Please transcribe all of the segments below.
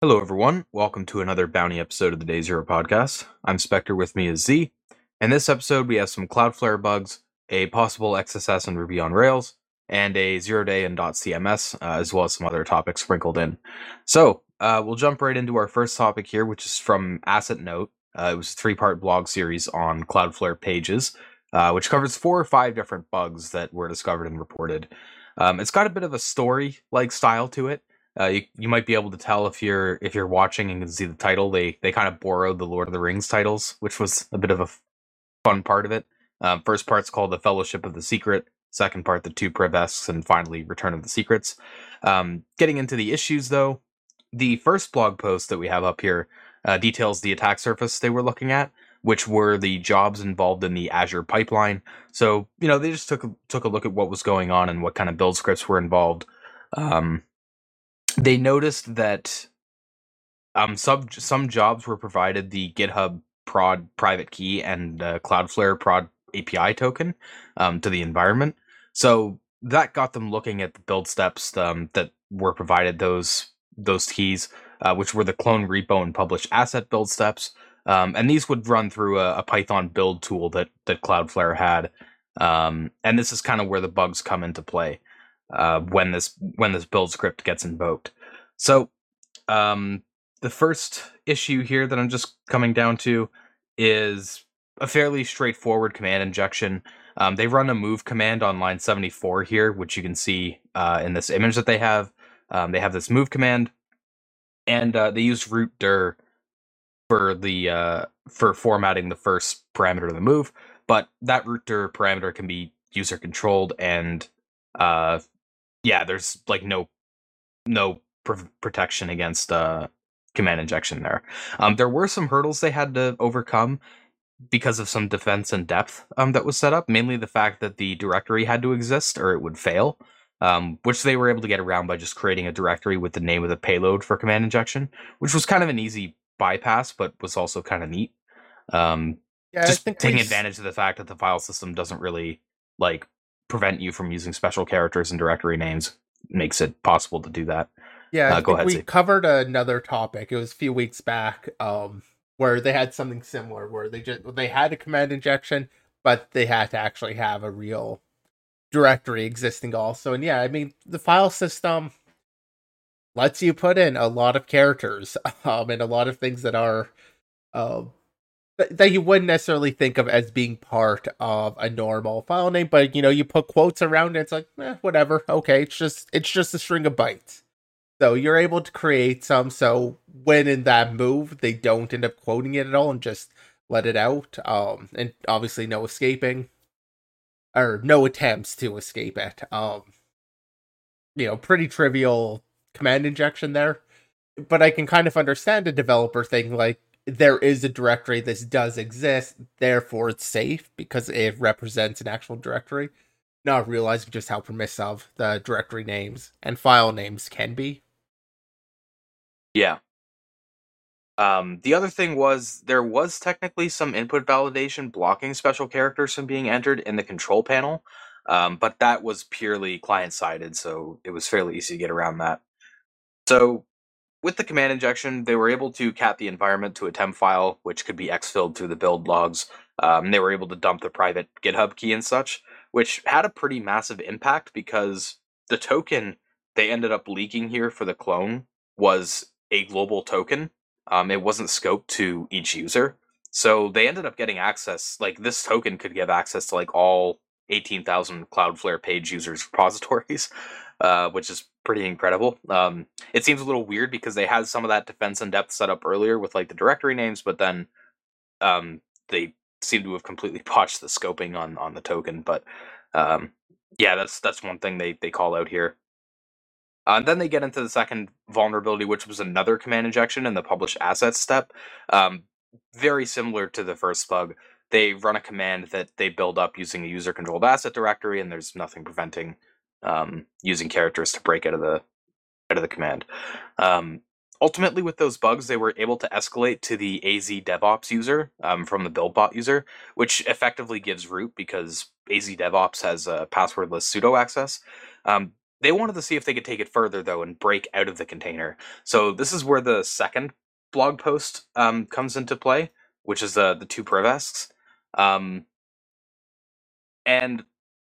Hello, everyone. Welcome to another Bounty episode of the Day Zero podcast. I'm Spectre. With me is Z. In this episode, we have some Cloudflare bugs, a possible XSS and Ruby on Rails, and a zero day in dotCMS, uh, as well as some other topics sprinkled in. So uh, we'll jump right into our first topic here, which is from Assetnote. Uh, it was a three-part blog series on Cloudflare pages, uh, which covers four or five different bugs that were discovered and reported. Um, it's got a bit of a story-like style to it. Uh, you, you might be able to tell if you're if you're watching and can see the title. They they kind of borrowed the Lord of the Rings titles, which was a bit of a fun part of it. Um, first part's called the Fellowship of the Secret. Second part, the Two Privescs, and finally, Return of the Secrets. Um, getting into the issues, though, the first blog post that we have up here uh, details the attack surface they were looking at, which were the jobs involved in the Azure pipeline. So you know they just took a, took a look at what was going on and what kind of build scripts were involved. Um, they noticed that um some some jobs were provided the GitHub prod private key and uh, Cloudflare prod API token um, to the environment. So that got them looking at the build steps um, that were provided those those keys, uh, which were the clone repo and publish asset build steps. Um, and these would run through a, a, Python build tool that that Cloudflare had. Um, and this is kind of where the bugs come into play uh, when this when this build script gets invoked. So um, the first issue here that I'm just coming down to is a fairly straightforward command injection. Um, they run a move command on line 74 here, which you can see uh, in this image that they have. Um, they have this move command, and uh, they use root dir for the uh, for formatting the first parameter of the move. But that root dir parameter can be user controlled, and uh, yeah, there's like no no pr- protection against uh, command injection there. Um, there were some hurdles they had to overcome because of some defense in depth um, that was set up, mainly the fact that the directory had to exist or it would fail, um, which they were able to get around by just creating a directory with the name of the payload for command injection, which was kind of an easy bypass, but was also kind of neat. Um, yeah, just taking advantage of the fact that the file system doesn't really like prevent you from using special characters and directory names makes it possible to do that. Yeah, uh, go ahead. We see. covered another topic. It was a few weeks back, um, where they had something similar, where they just they had a command injection, but they had to actually have a real directory existing also. And yeah, I mean the file system lets you put in a lot of characters, um, and a lot of things that are, uh, that you wouldn't necessarily think of as being part of a normal file name. But you know, you put quotes around it, it's like, eh, whatever. Okay, it's just it's just a string of bytes. So you're able to create some. So when in that move, they don't end up quoting it at all and just let it out. Um, and obviously no escaping or no attempts to escape it. Um, you know, pretty trivial command injection there. But I can kind of understand a developer thing like there is a directory this does exist, therefore it's safe because it represents an actual directory. Not realizing just how permissive the directory names and file names can be. Yeah. Um, the other thing was there was technically some input validation blocking special characters from being entered in the control panel, um, but that was purely client sided, so it was fairly easy to get around that. So, with the command injection, they were able to cat the environment to a temp file, which could be exfilled through the build logs. Um, they were able to dump the private GitHub key and such, which had a pretty massive impact because the token they ended up leaking here for the clone was a global token. Um, it wasn't scoped to each user. So they ended up getting access, like this token could give access to like all 18,000 Cloudflare page users repositories, uh, which is pretty incredible. Um, it seems a little weird because they had some of that defense in depth set up earlier with like the directory names, but then um, they seem to have completely botched the scoping on on the token. But um, yeah, that's that's one thing they they call out here. Uh, and then they get into the second vulnerability, which was another command injection in the publish assets step. Um, very similar to the first bug. They run a command that they build up using a user controlled asset directory, and there's nothing preventing um, using characters to break out of the out of the command. Um, ultimately, with those bugs, they were able to escalate to the AZ DevOps user um, from the BuildBot user, which effectively gives root because AZ DevOps has a passwordless sudo access. Um, they wanted to see if they could take it further though and break out of the container. So this is where the second blog post um, comes into play, which is uh, the two privescs. Um, and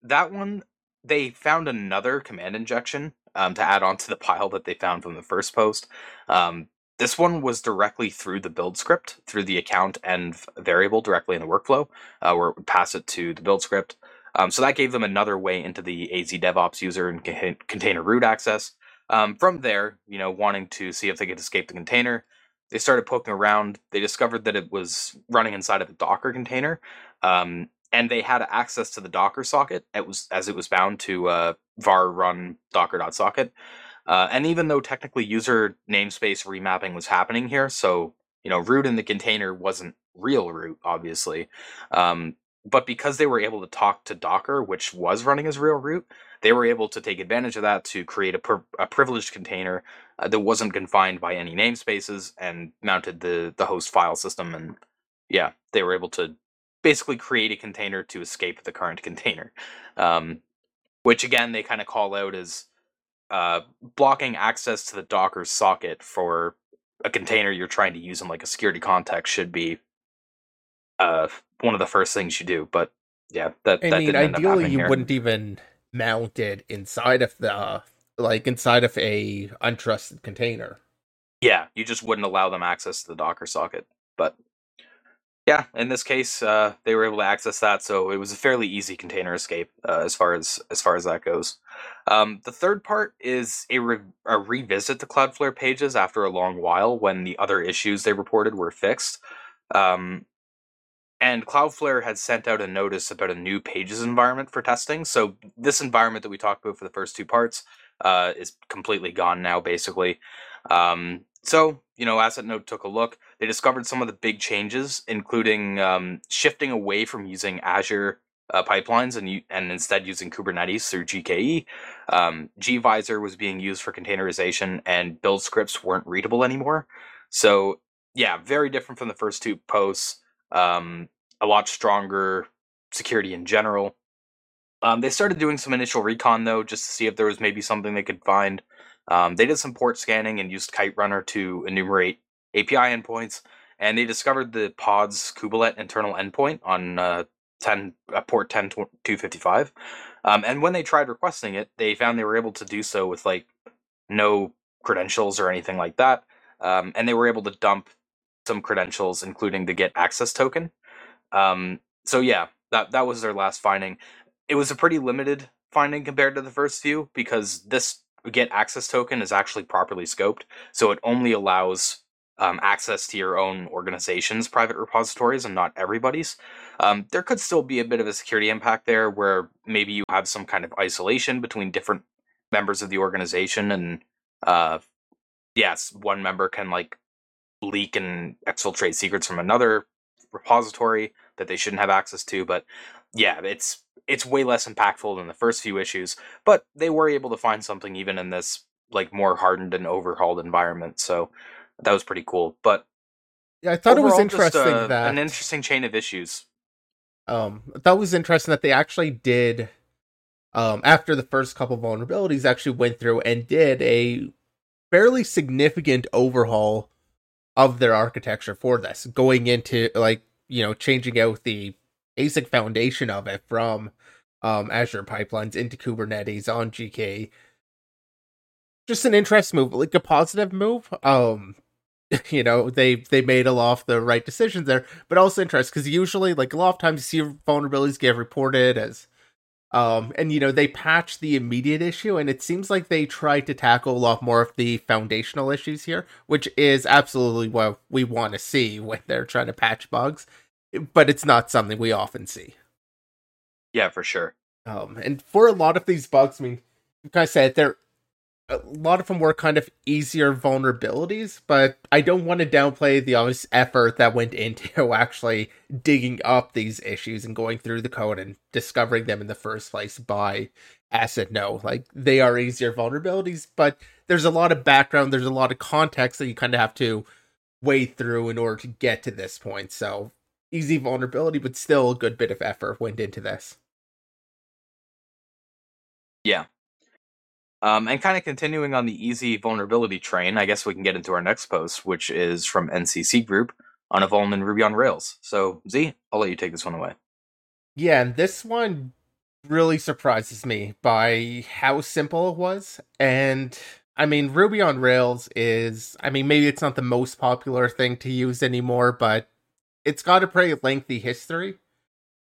that one, they found another command injection um, to add on to the pile that they found from the first post. Um, this one was directly through the build script, through the account and variable directly in the workflow, uh, where it would pass it to the build script. Um, so that gave them another way into the AZ DevOps user and container root access. Um, from there, you know, wanting to see if they could escape the container, they started poking around. They discovered that it was running inside of a Docker container, um, and they had access to the Docker socket. It was as it was bound to uh, var run docker.socket. Uh, and even though technically user namespace remapping was happening here, so you know root in the container wasn't real root, obviously. Um, but because they were able to talk to Docker, which was running as real root, they were able to take advantage of that to create a, per- a privileged container uh, that wasn't confined by any namespaces and mounted the the host file system. And yeah, they were able to basically create a container to escape the current container, um, which again they kind of call out as uh, blocking access to the Docker socket for a container you're trying to use in like a security context should be uh, one of the first things you do. But yeah, that. I that mean, ideally, you here. wouldn't even mount it inside of the like inside of a untrusted container. Yeah, you just wouldn't allow them access to the Docker socket. But yeah, in this case, uh, they were able to access that, so it was a fairly easy container escape uh, as far as as far as that goes. Um, the third part is a, re- a revisit the Cloudflare pages after a long while when the other issues they reported were fixed. Um, and Cloudflare had sent out a notice about a new pages environment for testing. So this environment that we talked about for the first two parts uh, is completely gone now, basically. Um, so you know, Assetnote took a look. They discovered some of the big changes, including um, shifting away from using Azure uh, pipelines and and instead using Kubernetes through GKE. Um, gvisor was being used for containerization, and build scripts weren't readable anymore. So yeah, very different from the first two posts um, a lot stronger security in general. Um, they started doing some initial recon though, just to see if there was maybe something they could find. Um, they did some port scanning and used Kiterunner to enumerate API endpoints, and they discovered the pod's kubelet internal endpoint on uh, 10 uh, port 10255. Um, and when they tried requesting it, they found they were able to do so with like no credentials or anything like that. Um, and they were able to dump some credentials, including the get access token. Um, so yeah, that that was their last finding. It was a pretty limited finding compared to the first few because this get access token is actually properly scoped, so it only allows um, access to your own organization's private repositories and not everybody's. Um, there could still be a bit of a security impact there where maybe you have some kind of isolation between different members of the organization and uh, yes, one member can like leak and exfiltrate secrets from another repository that they shouldn't have access to. But yeah, it's it's way less impactful than the first few issues. But they were able to find something even in this like more hardened and overhauled environment. So that was pretty cool. But yeah, I thought it was interesting just, uh, that an interesting chain of issues. Um, I thought it was interesting that they actually did. Um, after the first couple vulnerabilities, actually went through and did a fairly significant overhaul of their architecture for this, going into like you know changing out the ASIC foundation of it from um, Azure pipelines into Kubernetes on GK. Just an interest move, like a positive move. Um, you know, they they made a lot of the right decisions there, but also interest because usually, like a lot of times, you see vulnerabilities get reported as um, and you know, they patched the immediate issue, and it seems like they tried to tackle a lot more of the foundational issues here, which is absolutely what we want to see when they're trying to patch bugs. But it's not something we often see. Yeah, for sure. Um, and for a lot of these bugs, I mean, like I said, they're a lot of them were kind of easier vulnerabilities, but I don't want to downplay the obvious effort that went into actually digging up these issues and going through the code and discovering them in the first place by Assetnote. Like they are easier vulnerabilities, but there's a lot of background, there's a lot of context that you kind of have to wade through in order to get to this point. So easy vulnerability, but still a good bit of effort went into this. Yeah, Um, and kind of continuing on the easy vulnerability train, I guess we can get into our next post, which is from NCC Group on Evolving in Ruby on Rails. So, Z, I'll let you take this one away. Yeah, and this one really surprises me by how simple it was. And I mean, Ruby on Rails is, I mean, maybe it's not the most popular thing to use anymore, but it's got a pretty lengthy history.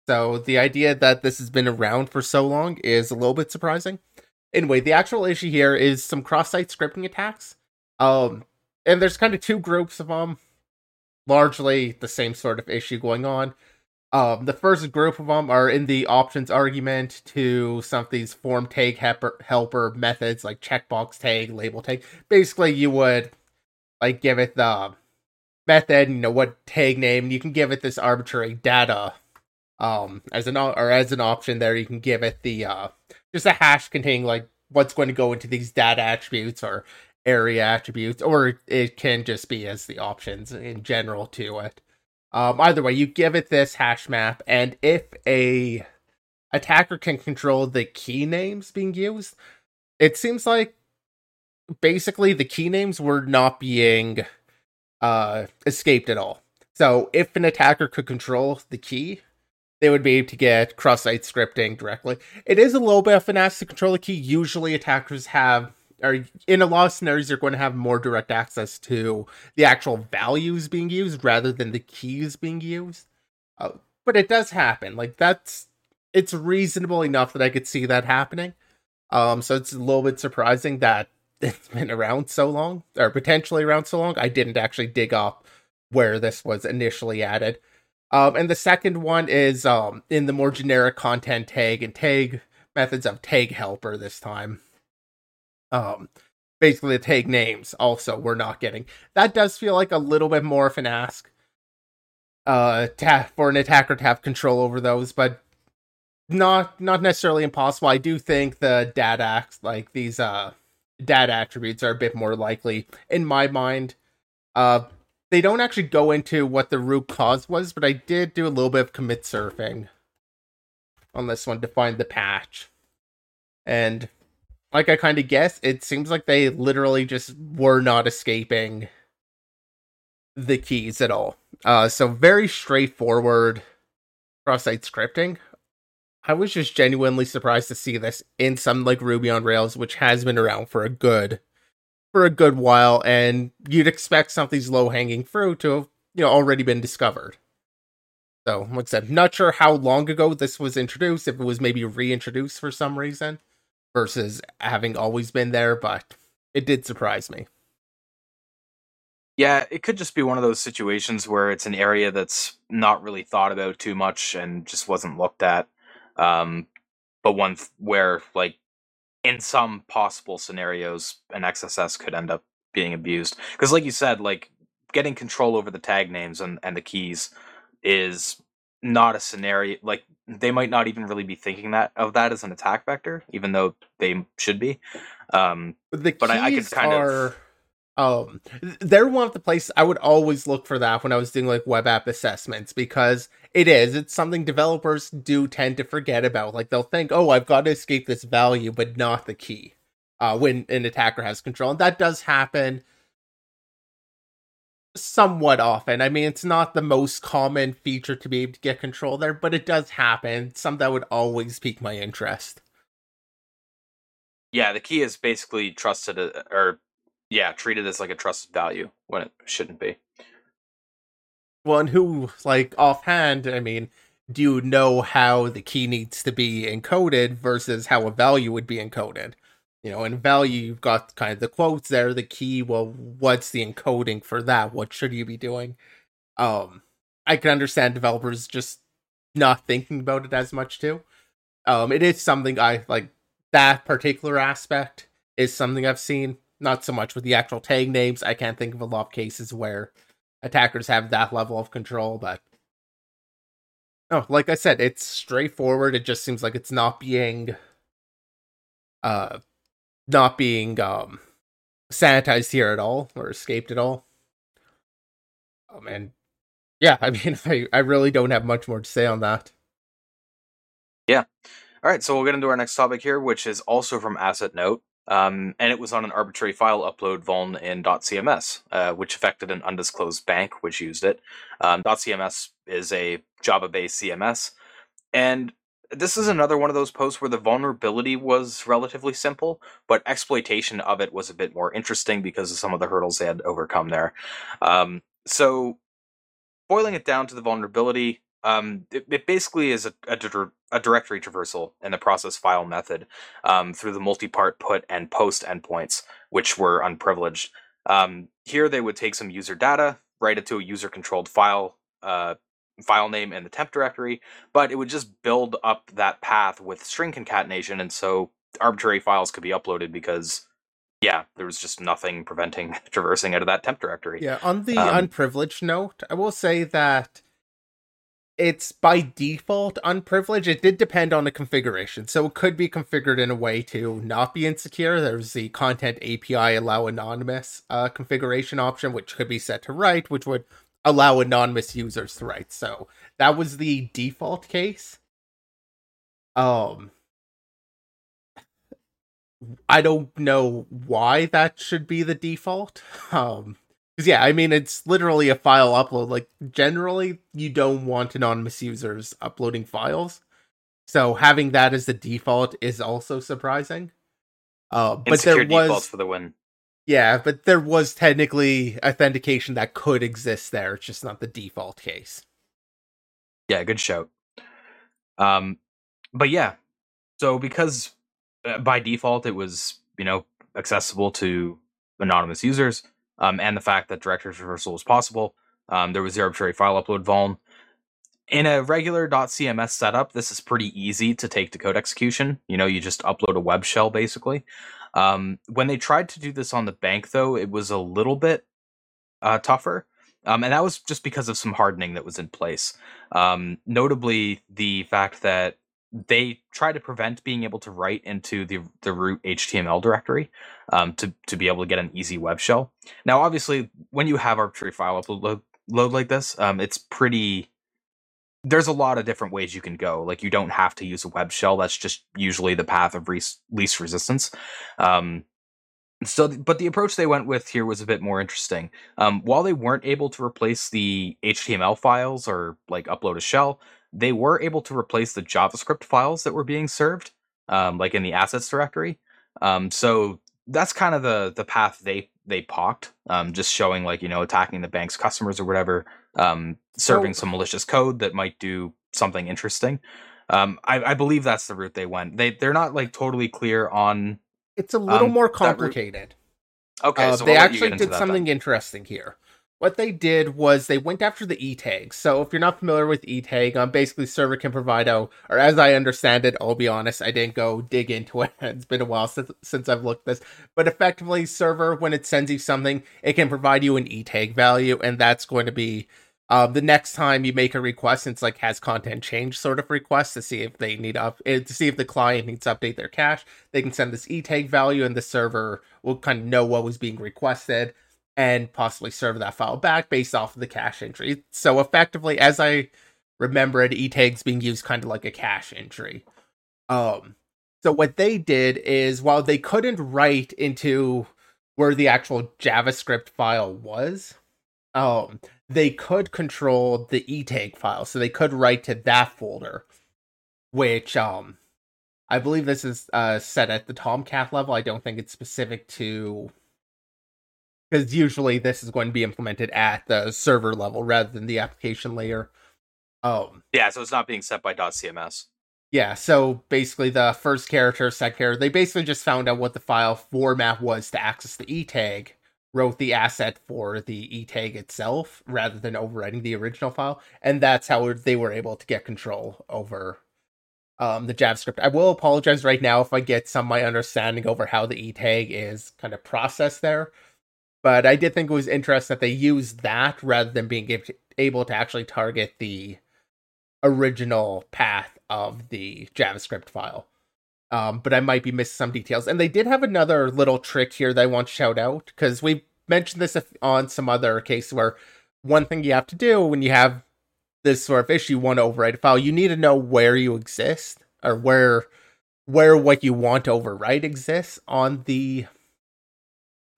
So the idea that this has been around for so long is a little bit surprising. Anyway, the actual issue here is some cross-site scripting attacks. Um, and there's kind of two groups of them, largely the same sort of issue going on. Um, the first group of them are in the options argument to some of these form tag helper, helper methods like checkbox tag, label tag. Basically, you would like give it the method, you know, what tag name. You can give it this arbitrary data um as an or as an option there. You can give it the uh just a hash containing like what's going to go into these data attributes or aria attributes, or it can just be as the options in general to it. Um, either way, you give it this hash map, and if a attacker can control the key names being used, it seems like basically the key names were not being uh, escaped at all. So if an attacker could control the key, they would be able to get cross-site scripting directly. It is a little bit of finesse to control the key. Usually attackers have or in a lot of scenarios you're going to have more direct access to the actual values being used rather than the keys being used uh, but it does happen like that's it's reasonable enough that i could see that happening um so it's a little bit surprising that it's been around so long or potentially around so long i didn't actually dig up where this was initially added. Um and the second one is um in the more generic content tag and tag methods of tag helper this time. Um basically the tag names also we're not getting. That does feel like a little bit more of an ask uh to, for an attacker to have control over those but not not necessarily impossible. I do think the data acts like these uh data attributes are a bit more likely in my mind uh they don't actually go into what the root cause was but i did do a little bit of commit surfing on this one to find the patch and like I kind of guess, it seems like they literally just were not escaping the keys at all. Uh, so very straightforward cross-site scripting. I was just genuinely surprised to see this in some like Ruby on Rails, which has been around for a good for a good while, and you'd expect something's low-hanging fruit to have you know already been discovered. So, like I said, not sure how long ago this was introduced, if it was maybe reintroduced for some reason versus having always been there, but it did surprise me. Yeah, it could just be one of those situations where it's an area that's not really thought about too much and just wasn't looked at. Um, but one th- where, like, in some possible scenarios, an XSS could end up being abused. Because, like you said, like getting control over the tag names and, and the keys is not a scenario like they might not even really be thinking that of that as an attack vector, even though they should be. Um, but the but I, I could kind are, of um, they're one of the places I would always look for that when I was doing like web app assessments because it is it's something developers do tend to forget about. Like they'll think, oh, I've got to escape this value, but not the key. Uh, when an attacker has control, and that does happen somewhat often. I mean, it's not the most common feature to be able to get control there, but it does happen. Some that would always pique my interest. Yeah, the key is basically trusted, uh, or yeah, treated as like a trusted value when it shouldn't be. Well, and who, like, offhand, I mean, do you know how the key needs to be encoded versus how a value would be encoded? you know, in value, you've got kind of the quotes there, the key. Well, what's the encoding for that? What should you be doing? Um, I can understand developers just not thinking about it as much too. Um, it is something I like. That particular aspect is something I've seen. Not so much with the actual tag names. I can't think of a lot of cases where attackers have that level of control, but oh, like I said, it's straightforward. It just seems like it's not being uh not being um sanitized here at all or escaped at all. Oh man. Yeah, I mean I, I really don't have much more to say on that. Yeah. All right, so we'll get into our next topic here, which is also from Assetnote. Um, and it was on an arbitrary file upload vuln in dotCMS, uh, which affected an undisclosed bank which used it. Um, dotCMS is a Java-based CMS, and this is another one of those posts where the vulnerability was relatively simple, but exploitation of it was a bit more interesting because of some of the hurdles they had overcome there. Um, so, boiling it down to the vulnerability, um, it, it, basically is a, a, a, directory traversal in the process file method um, through the multi-part put and post endpoints, which were unprivileged. Um, here, they would take some user data, write it to a user-controlled file uh, file name in the temp directory, but it would just build up that path with string concatenation, and so arbitrary files could be uploaded because yeah, there was just nothing preventing traversing out of that temp directory. Yeah, on the um, unprivileged note, I will say that it's by default unprivileged. It did depend on the configuration. So it could be configured in a way to not be insecure. There's the content API allow anonymous uh, configuration option, which could be set to write, which would allow anonymous users to write. So that was the default case. Um I don't know why that should be the default. Um because yeah, I mean it's literally a file upload. Like generally, you don't want anonymous users uploading files, so having that as the default is also surprising. Uh, but Insecure there was for the win. Yeah, but there was technically authentication that could exist there. It's just not the default case. Yeah, good shout. Um, but yeah, so because uh, by default it was you know accessible to anonymous users um, and the fact that directory traversal was possible. Um, there was the arbitrary file upload vuln. In a regular dotCMS setup, this is pretty easy to take to code execution. You know, you just upload a web shell basically. Um, when they tried to do this on the bank, though, it was a little bit uh, tougher. Um, and that was just because of some hardening that was in place. Um, notably, the fact that they try to prevent being able to write into the the root HTML directory um, to to be able to get an easy web shell. Now, obviously, when you have arbitrary file upload load like this, um, it's pretty. There's a lot of different ways you can go. Like you don't have to use a web shell. That's just usually the path of least resistance. Um, so, but the approach they went with here was a bit more interesting. Um, while they weren't able to replace the HTML files or like upload a shell, they were able to replace the JavaScript files that were being served, um, like in the assets directory. Um, so that's kind of the the path they they pocked, um, just showing like you know attacking the bank's customers or whatever, um, serving so, some malicious code that might do something interesting. Um, I, I believe that's the route they went. They they're not like totally clear on. It's a little um, more complicated. Okay, uh, so they actually did something then. interesting here what they did was they went after the e-tag. So if you're not familiar with e-tag, um, basically server can provide a, or as I understand it, I'll be honest, I didn't go dig into it. It's been a while since, since I've looked this, but effectively server, when it sends you something, it can provide you an e-tag value, and that's going to be uh, the next time you make a request, it's like has content change sort of request to see if they need up eh, to see if the client needs to update their cache. They can send this e-tag value, and the server will kind of know what was being requested and possibly serve that file back based off of the cache entry. So effectively, as I remember it, e-tags being used kind of like a cache entry. Um, so what they did is while they couldn't write into where the actual JavaScript file was, um, they could control the e-tag file. So they could write to that folder, which um I believe this is uh set at the Tomcat level. I don't think it's specific to because usually this is going to be implemented at the server level rather than the application layer. Um, yeah, so it's not being set by dotCMS. Yeah, so basically the first character, second character, they basically just found out what the file format was to access the e tag, wrote the asset for the e tag itself rather than overwriting the original file, and that's how they were able to get control over um, the JavaScript. I will apologize right now if I get some my understanding over how the e tag is kind of processed there but I did think it was interesting that they used that rather than being able to actually target the original path of the JavaScript file. Um, but I might be missing some details. And they did have another little trick here that I want to shout out because we mentioned this on some other case where one thing you have to do when you have this sort of issue, you want to overwrite a file, you need to know where you exist or where where what you want to overwrite exists on the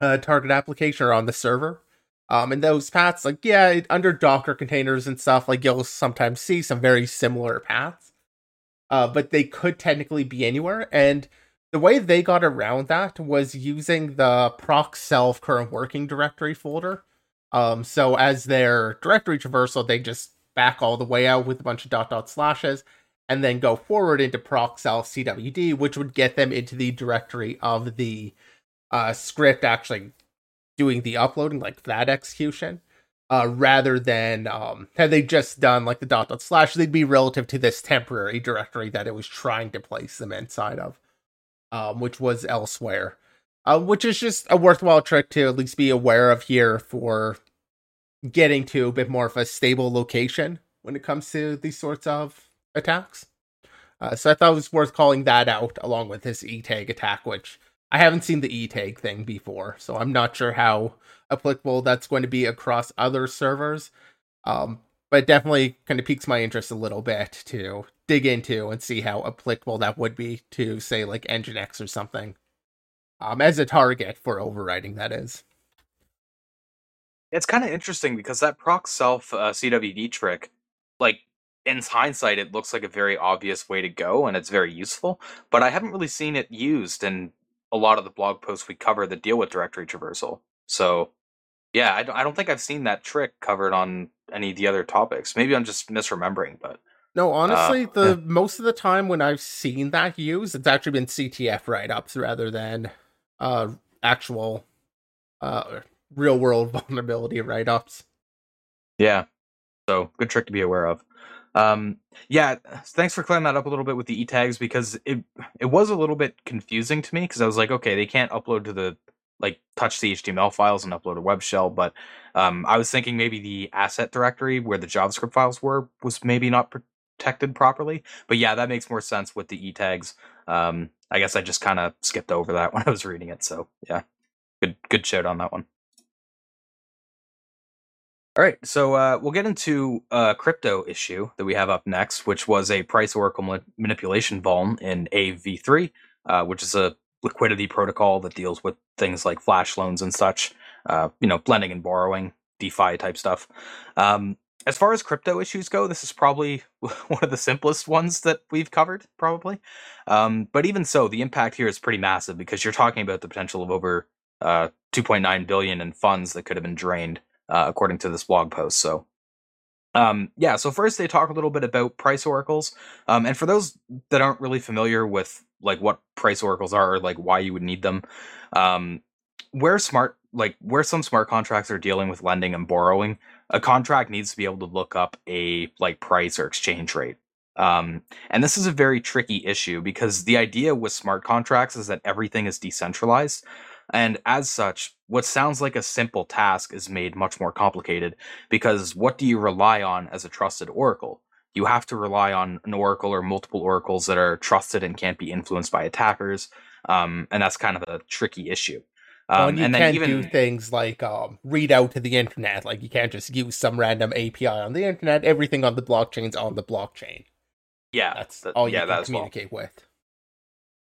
uh, target application or on the server. Um, and those paths, like yeah, under Docker containers and stuff, like you'll sometimes see some very similar paths, uh, but they could technically be anywhere. And the way they got around that was using the proc self current working directory folder. Um, so as their directory traversal, they just back all the way out with a bunch of dot dot slashes, and then go forward into proc self cwd, which would get them into the directory of the uh, script actually doing the uploading, like that execution, uh, rather than um, had they just done like the dot dot slash, they'd be relative to this temporary directory that it was trying to place them inside of, um, which was elsewhere. Uh, which is just a worthwhile trick to at least be aware of here for getting to a bit more of a stable location when it comes to these sorts of attacks. Uh, so I thought it was worth calling that out along with this E tag attack, which I haven't seen the E tag thing before, so I'm not sure how applicable that's going to be across other servers. Um, but it definitely kind of piques my interest a little bit to dig into and see how applicable that would be to, say, like Nginx or something. Um, as a target for overriding, that is. It's kind of interesting because that proc self uh, CWD trick, like in hindsight, it looks like a very obvious way to go and it's very useful, but I haven't really seen it used in a lot of the blog posts we cover that deal with directory traversal. So, yeah, I don't, I don't think I've seen that trick covered on any of the other topics. Maybe I'm just misremembering, but no, honestly, uh, the yeah. most of the time when I've seen that used, it's actually been CTF write ups rather than uh actual uh real world vulnerability write ups. Yeah. So good trick to be aware of. Um, yeah, thanks for clearing that up a little bit with the e tags because it it was a little bit confusing to me because I was like, okay, they can't upload to the like touch the HTML files and upload a web shell, but um, I was thinking maybe the asset directory where the JavaScript files were was maybe not protected properly. But yeah, that makes more sense with the e tags. Um, I guess I just kind of skipped over that when I was reading it. So yeah, good good shout on that one. All right, so uh, we'll get into a crypto issue that we have up next, which was a price oracle ma- manipulation vuln in Aave V3, uh, which is a liquidity protocol that deals with things like flash loans and such, uh, you know, lending and borrowing, DeFi type stuff. Um, as far as crypto issues go, this is probably one of the simplest ones that we've covered, probably. Um, but even so, the impact here is pretty massive because you're talking about the potential of over uh, 2.9 billion in funds that could have been drained uh, according to this blog post. So, um, yeah. So first, they talk a little bit about price oracles, um, and for those that aren't really familiar with like what price oracles are or like why you would need them, um, where smart like where some smart contracts are dealing with lending and borrowing, a contract needs to be able to look up a like price or exchange rate. Um, and this is a very tricky issue because the idea with smart contracts is that everything is decentralized. And as such, what sounds like a simple task is made much more complicated because what do you rely on as a trusted oracle? You have to rely on an oracle or multiple oracles that are trusted and can't be influenced by attackers. Um, and that's kind of a tricky issue. Um, well, and you and can't even, do things like um, read out to the internet. Like you can't just use some random API on the internet. Everything on the blockchain's on the blockchain. Yeah, that's all you yeah, can communicate well. with.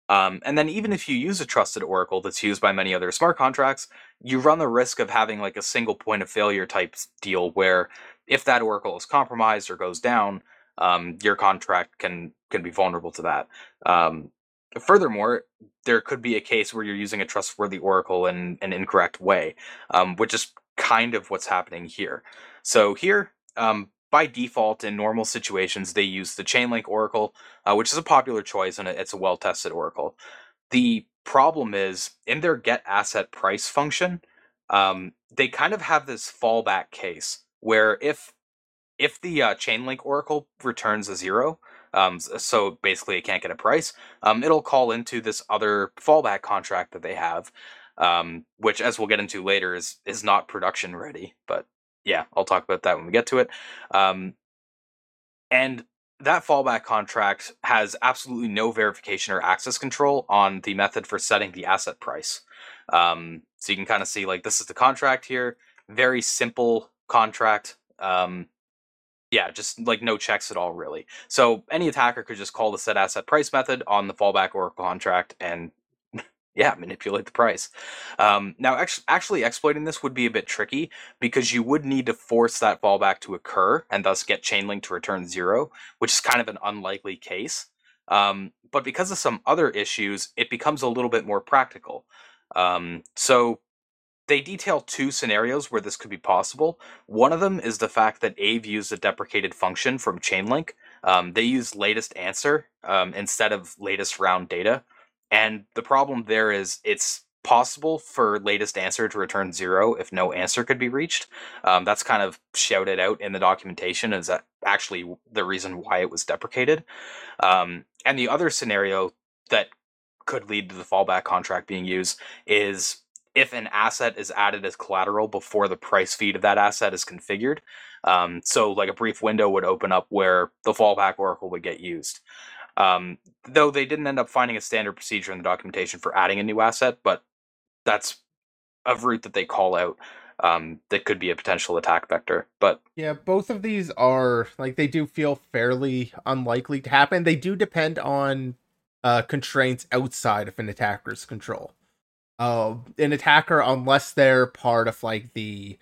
Um, and then even if you use a trusted oracle that's used by many other smart contracts, you run the risk of having like a single point of failure type deal where if that oracle is compromised or goes down, um, your contract can can be vulnerable to that. Um, furthermore, there could be a case where you're using a trustworthy oracle in an incorrect way, um, which is kind of what's happening here. So here, um, by default in normal situations they use the chainlink oracle uh, which is a popular choice and it's a well tested oracle. The problem is in their get asset price function um, they kind of have this fallback case where if if the uh, chainlink oracle returns a zero um, so basically it can't get a price um, it'll call into this other fallback contract that they have um, which as we'll get into later is is not production ready but yeah, I'll talk about that when we get to it. Um, and that fallback contract has absolutely no verification or access control on the method for setting the asset price. Um, so you can kind of see like this is the contract here, very simple contract. Um, Yeah, just like no checks at all, really. So any attacker could just call the set asset price method on the fallback Oracle contract and yeah, manipulate the price. Um, now, actually, actually exploiting this would be a bit tricky because you would need to force that fallback to occur and thus get Chainlink to return zero, which is kind of an unlikely case. Um, but because of some other issues, it becomes a little bit more practical. Um, so they detail two scenarios where this could be possible. One of them is the fact that Aave used a deprecated function from Chainlink. Um, they use latest answer um, instead of latest round data. And the problem there is it's possible for latest answer to return zero if no answer could be reached. Um, that's kind of shouted out in the documentation as that actually the reason why it was deprecated. Um, and the other scenario that could lead to the fallback contract being used is if an asset is added as collateral before the price feed of that asset is configured. Um, so, like a brief window would open up where the fallback oracle would get used. Um, though they didn't end up finding a standard procedure in the documentation for adding a new asset, but that's a route that they call out um, that could be a potential attack vector. But yeah, both of these are like they do feel fairly unlikely to happen. They do depend on uh, constraints outside of an attacker's control. Uh, an attacker, unless they're part of like the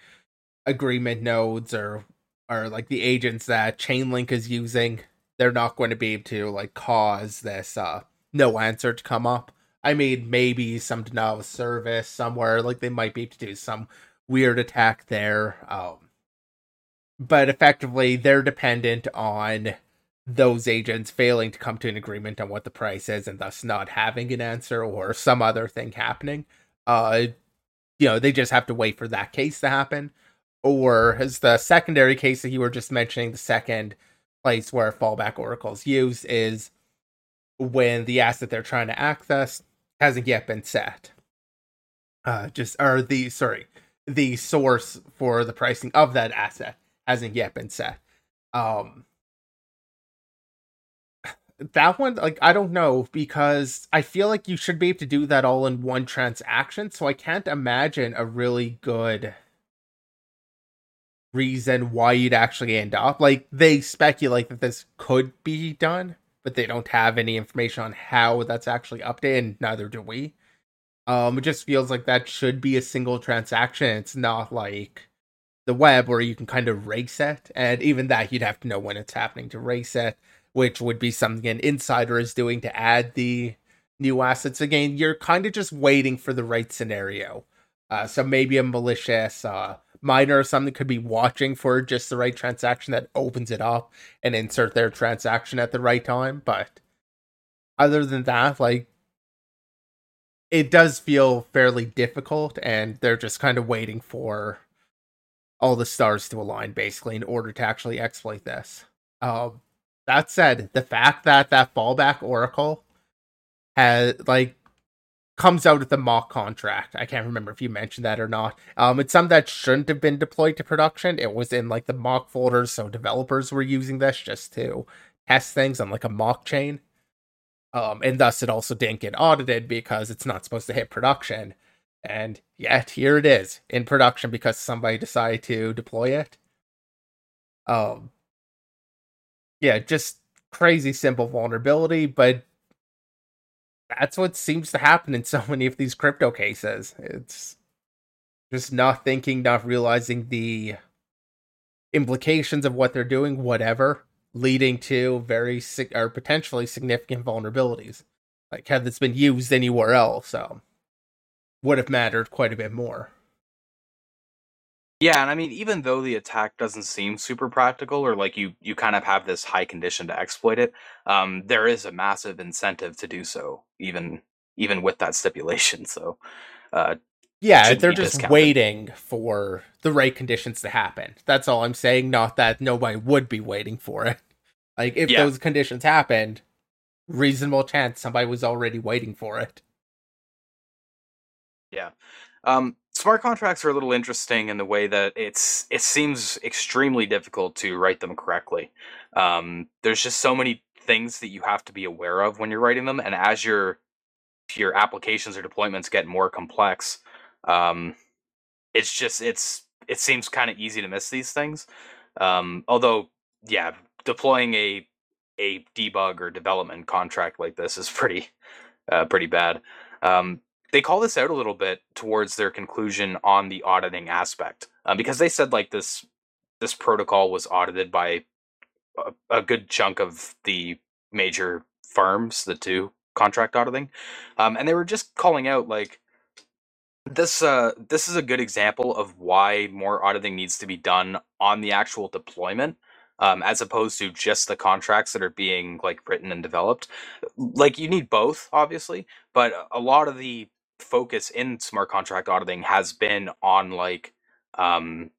agreement nodes or or like the agents that Chainlink is using, they're not going to be able to like cause this uh no answer to come up. I mean, maybe some denial of service somewhere, like they might be able to do some weird attack there. Um, but effectively, they're dependent on those agents failing to come to an agreement on what the price is and thus not having an answer or some other thing happening. Uh, you know, they just have to wait for that case to happen. Or as the secondary case that you were just mentioning, the second place where fallback oracles use is when the asset they're trying to access hasn't yet been set. Uh, just or the sorry, the source for the pricing of that asset hasn't yet been set. Um, that one, like, I don't know because I feel like you should be able to do that all in one transaction. So I can't imagine a really good reason why you'd actually end up. Like they speculate that this could be done, but they don't have any information on how that's actually updated, and neither do we. Um, it just feels like that should be a single transaction. It's not like the web where you can kind of race it, and even that you'd have to know when it's happening to race it, which would be something an insider is doing to add the new assets. Again, you're kind of just waiting for the right scenario. Uh, so maybe a malicious uh, miner or something could be watching for just the right transaction that opens it up and insert their transaction at the right time. But other than that, like it does feel fairly difficult, and they're just kind of waiting for all the stars to align basically in order to actually exploit this. Um, that said, the fact that that fallback oracle has like comes out of the mock contract. I can't remember if you mentioned that or not. Um, it's something that shouldn't have been deployed to production. It was in like the mock folders, so developers were using this just to test things on like a mock chain. Um, and thus it also didn't get audited because it's not supposed to hit production. And yet here it is in production because somebody decided to deploy it. Um, yeah, just crazy simple vulnerability, but that's what seems to happen in so many of these crypto cases. It's just not thinking, not realizing the implications of what they're doing, whatever, leading to very or potentially significant vulnerabilities. Like had this been used anywhere else, so would have mattered quite a bit more. Yeah, and I mean, even though the attack doesn't seem super practical, or like you you kind of have this high condition to exploit it, um, there is a massive incentive to do so, even even with that stipulation. So, uh, yeah, they're just discounted. waiting for the right conditions to happen. That's all I'm saying. Not that nobody would be waiting for it. Like if yeah. those conditions happened, reasonable chance somebody was already waiting for it. Yeah. Um, smart contracts are a little interesting in the way that it's it seems extremely difficult to write them correctly. Um, there's just so many things that you have to be aware of when you're writing them, and as your your applications or deployments get more complex, um, it's just it's it seems kind of easy to miss these things. Um, although yeah, deploying a a debug or development contract like this is pretty uh, pretty bad. Um, they call this out a little bit towards their conclusion on the auditing aspect um, because they said like this this protocol was audited by a, a good chunk of the major firms that do contract auditing, um, and they were just calling out like this uh this is a good example of why more auditing needs to be done on the actual deployment um, as opposed to just the contracts that are being like written and developed. Like you need both obviously but a lot of the focus in smart contract auditing has been on like um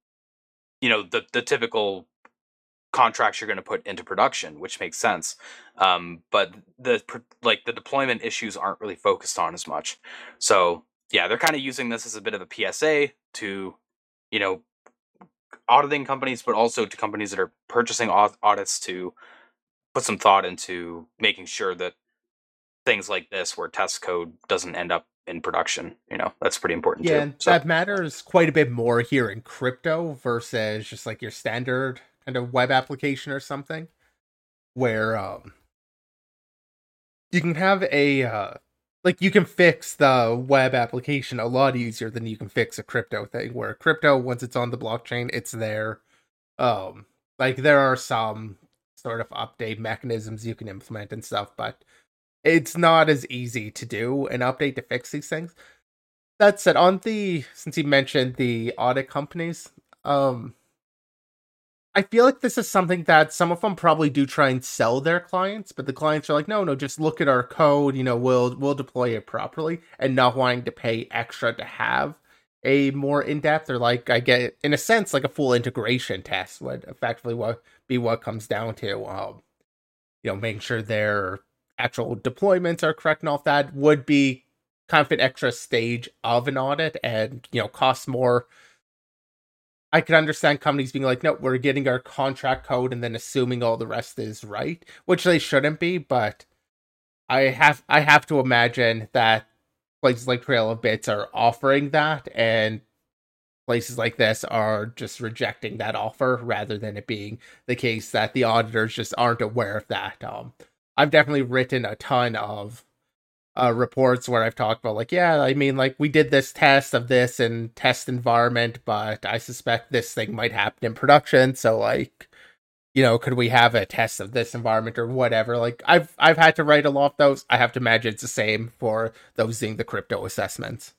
you know the the typical contracts you're going to put into production which makes sense um but the like the deployment issues aren't really focused on as much. So yeah they're kind of using this as a bit of a psa to you know auditing companies but also to companies that are purchasing audits to put some thought into making sure that things like this where test code doesn't end up in production. You know, that's pretty important yeah, too. So. that matters quite a bit more here in crypto versus just like your standard kind of web application or something, where um you can have a uh like you can fix the web application a lot easier than you can fix a crypto thing where crypto once it's on the blockchain it's there um like there are some sort of update mechanisms you can implement and stuff but it's not as easy to do an update to fix these things. That said, on the since you mentioned the audit companies, um I feel like this is something that some of them probably do try and sell their clients, but the clients are like, no, no, just look at our code, you know, we'll we'll deploy it properly and not wanting to pay extra to have a more in-depth or like I get in a sense like a full integration test would effectively what be what comes down to um you know making sure they're actual deployments are correct and all that would be kind of an extra stage of an audit and you know costs more. I could understand companies being like no we're getting our contract code and then assuming all the rest is right which they shouldn't be but i have i have to imagine that places like trail of bits are offering that and places like this are just rejecting that offer rather than it being the case that the auditors just aren't aware of that um I've definitely written a ton of uh, reports where I've talked about like, yeah, I mean, like we did this test of this in test environment, but I suspect this thing might happen in production. So like, you know, could we have a test of this environment or whatever? Like I've I've had to write a lot of those. I have to imagine it's the same for those doing the crypto assessments.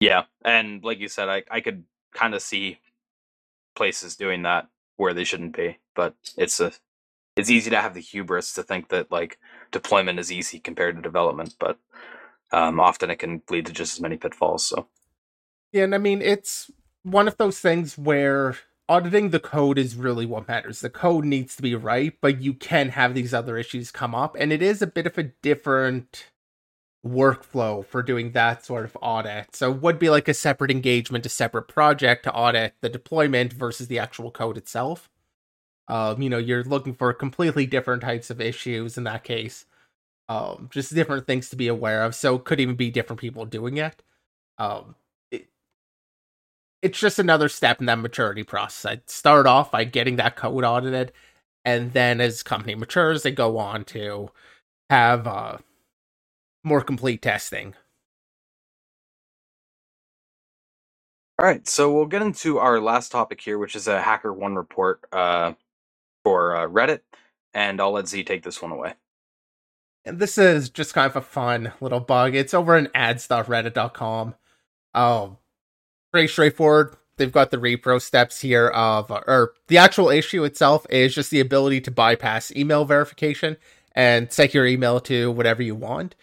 Yeah, and like you said, I I could kind of see places doing that where they shouldn't be. But it's a it's easy to have the hubris to think that like deployment is easy compared to development, but um, often it can lead to just as many pitfalls. So yeah, and I mean it's one of those things where auditing the code is really what matters. The code needs to be right, but you can have these other issues come up, and it is a bit of a different workflow for doing that sort of audit. So would be like a separate engagement, a separate project to audit the deployment versus the actual code itself. Um, you know, you're looking for completely different types of issues in that case. Um, just different things to be aware of. So it could even be different people doing it. Um, it, it's just another step in that maturity process. I'd start off by getting that code audited, and then as company matures, they go on to have uh, more complete testing. All right, so we'll get into our last topic here, which is a HackerOne report uh, for uh, Reddit, and I'll let Z take this one away. And this is just kind of a fun little bug. It's over in ads.reddit.com. Oh, pretty straightforward. They've got the repro steps here of, or the actual issue itself is just the ability to bypass email verification and set your email to whatever you want.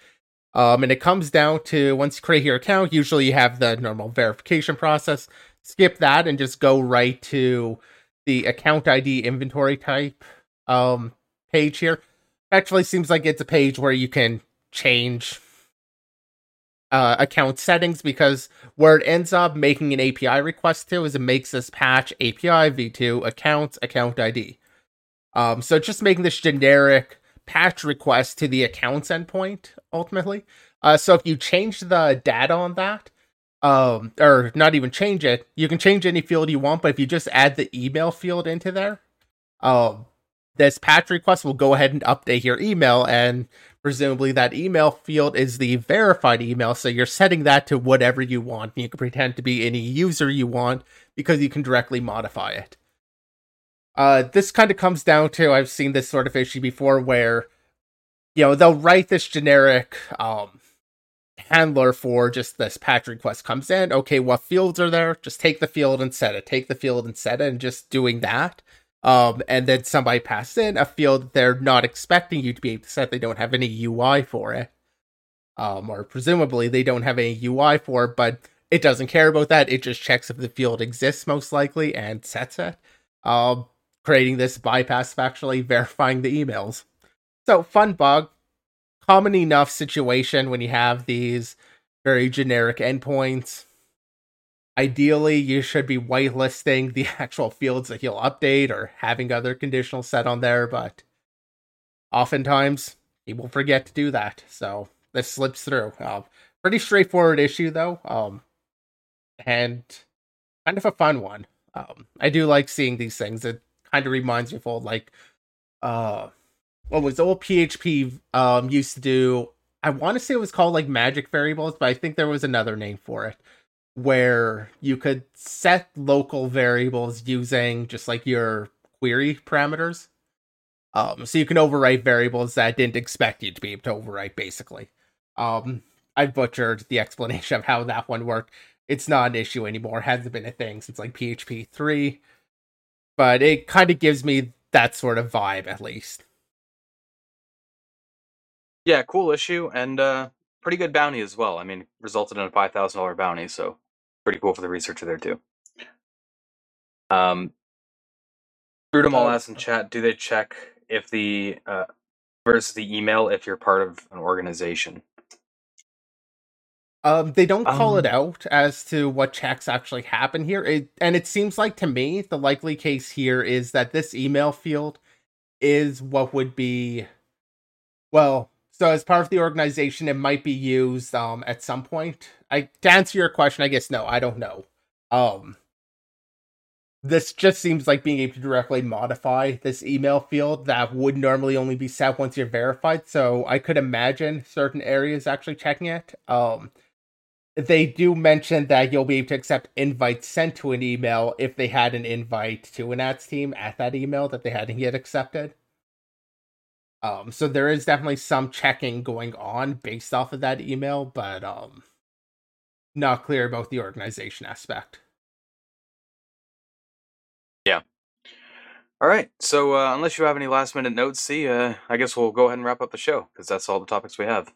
Um, and it comes down to once you create your account, usually you have the normal verification process. Skip that and just go right to the account ID inventory type um, page here. Actually, seems like it's a page where you can change uh, account settings because where it ends up making an API request to is it makes this patch API v2 accounts account ID. Um, so just making this generic patch request to the accounts endpoint ultimately. Uh, so if you change the data on that, um, or not even change it. You can change any field you want, but if you just add the email field into there, um, this patch request will go ahead and update your email, and presumably that email field is the verified email. So you're setting that to whatever you want. You can pretend to be any user you want because you can directly modify it. Uh, this kind of comes down to I've seen this sort of issue before where, you know, they'll write this generic um, handler for just this patch request comes in. Okay, what fields are there? Just take the field and set it. Take the field and set it, and just doing that. Um, and then somebody passes in a field that they're not expecting you to be able to set. They don't have any UI for it. Um, or presumably they don't have any UI for it, but it doesn't care about that. It just checks if the field exists most likely and sets it. Um, creating this bypass of actually verifying the emails. So fun bug common enough situation when you have these very generic endpoints. Ideally, you should be whitelisting the actual fields that you'll update or having other conditionals set on there, but oftentimes people forget to do that. So this slips through. Uh, pretty straightforward issue though, um, and kind of a fun one. Um, I do like seeing these things. It kind of reminds me of old like uh what was old PHP um used to do. I want to say it was called like magic variables, but I think there was another name for it where you could set local variables using just like your query parameters. Um, so you can overwrite variables that didn't expect you to be able to overwrite, basically. Um, I butchered the explanation of how that one worked. It's not an issue anymore. Hasn't been a thing since like PHP 3. But it kind of gives me that sort of vibe, at least. Yeah, cool issue and uh, pretty good bounty as well. I mean, resulted in a five thousand dollar bounty, so pretty cool for the researcher there too. Um, Brutum all asks in chat, do they check if the uh, versus the email if you're part of an organization? Um, they don't call um, it out as to what checks actually happen here. It, and it seems like to me the likely case here is that this email field is what would be well so as part of the organization, it might be used um at some point. I to answer your question, I guess no, I don't know. Um this just seems like being able to directly modify this email field that would normally only be set once you're verified. So I could imagine certain areas actually checking it. Um they do mention that you'll be able to accept invites sent to an email if they had an invite to an ads team at that email that they hadn't yet accepted. Um, so there is definitely some checking going on based off of that email, but um, not clear about the organization aspect. Yeah. All right. So uh, unless you have any last minute notes, see, uh, I guess we'll go ahead and wrap up the show because that's all the topics we have.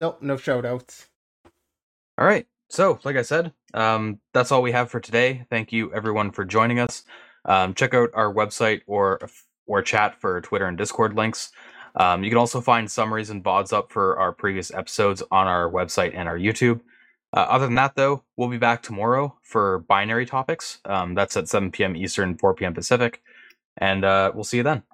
Nope, no show notes. All right. So, like I said, um, that's all we have for today. Thank you everyone for joining us. Um, check out our website or or chat for Twitter and Discord links. Um, you can also find summaries and VODs up for our previous episodes on our website and our YouTube. Uh, other than that, though, we'll be back tomorrow for binary topics. Um, that's at 7 p.m. Eastern, 4 p.m. Pacific. And uh, we'll see you then.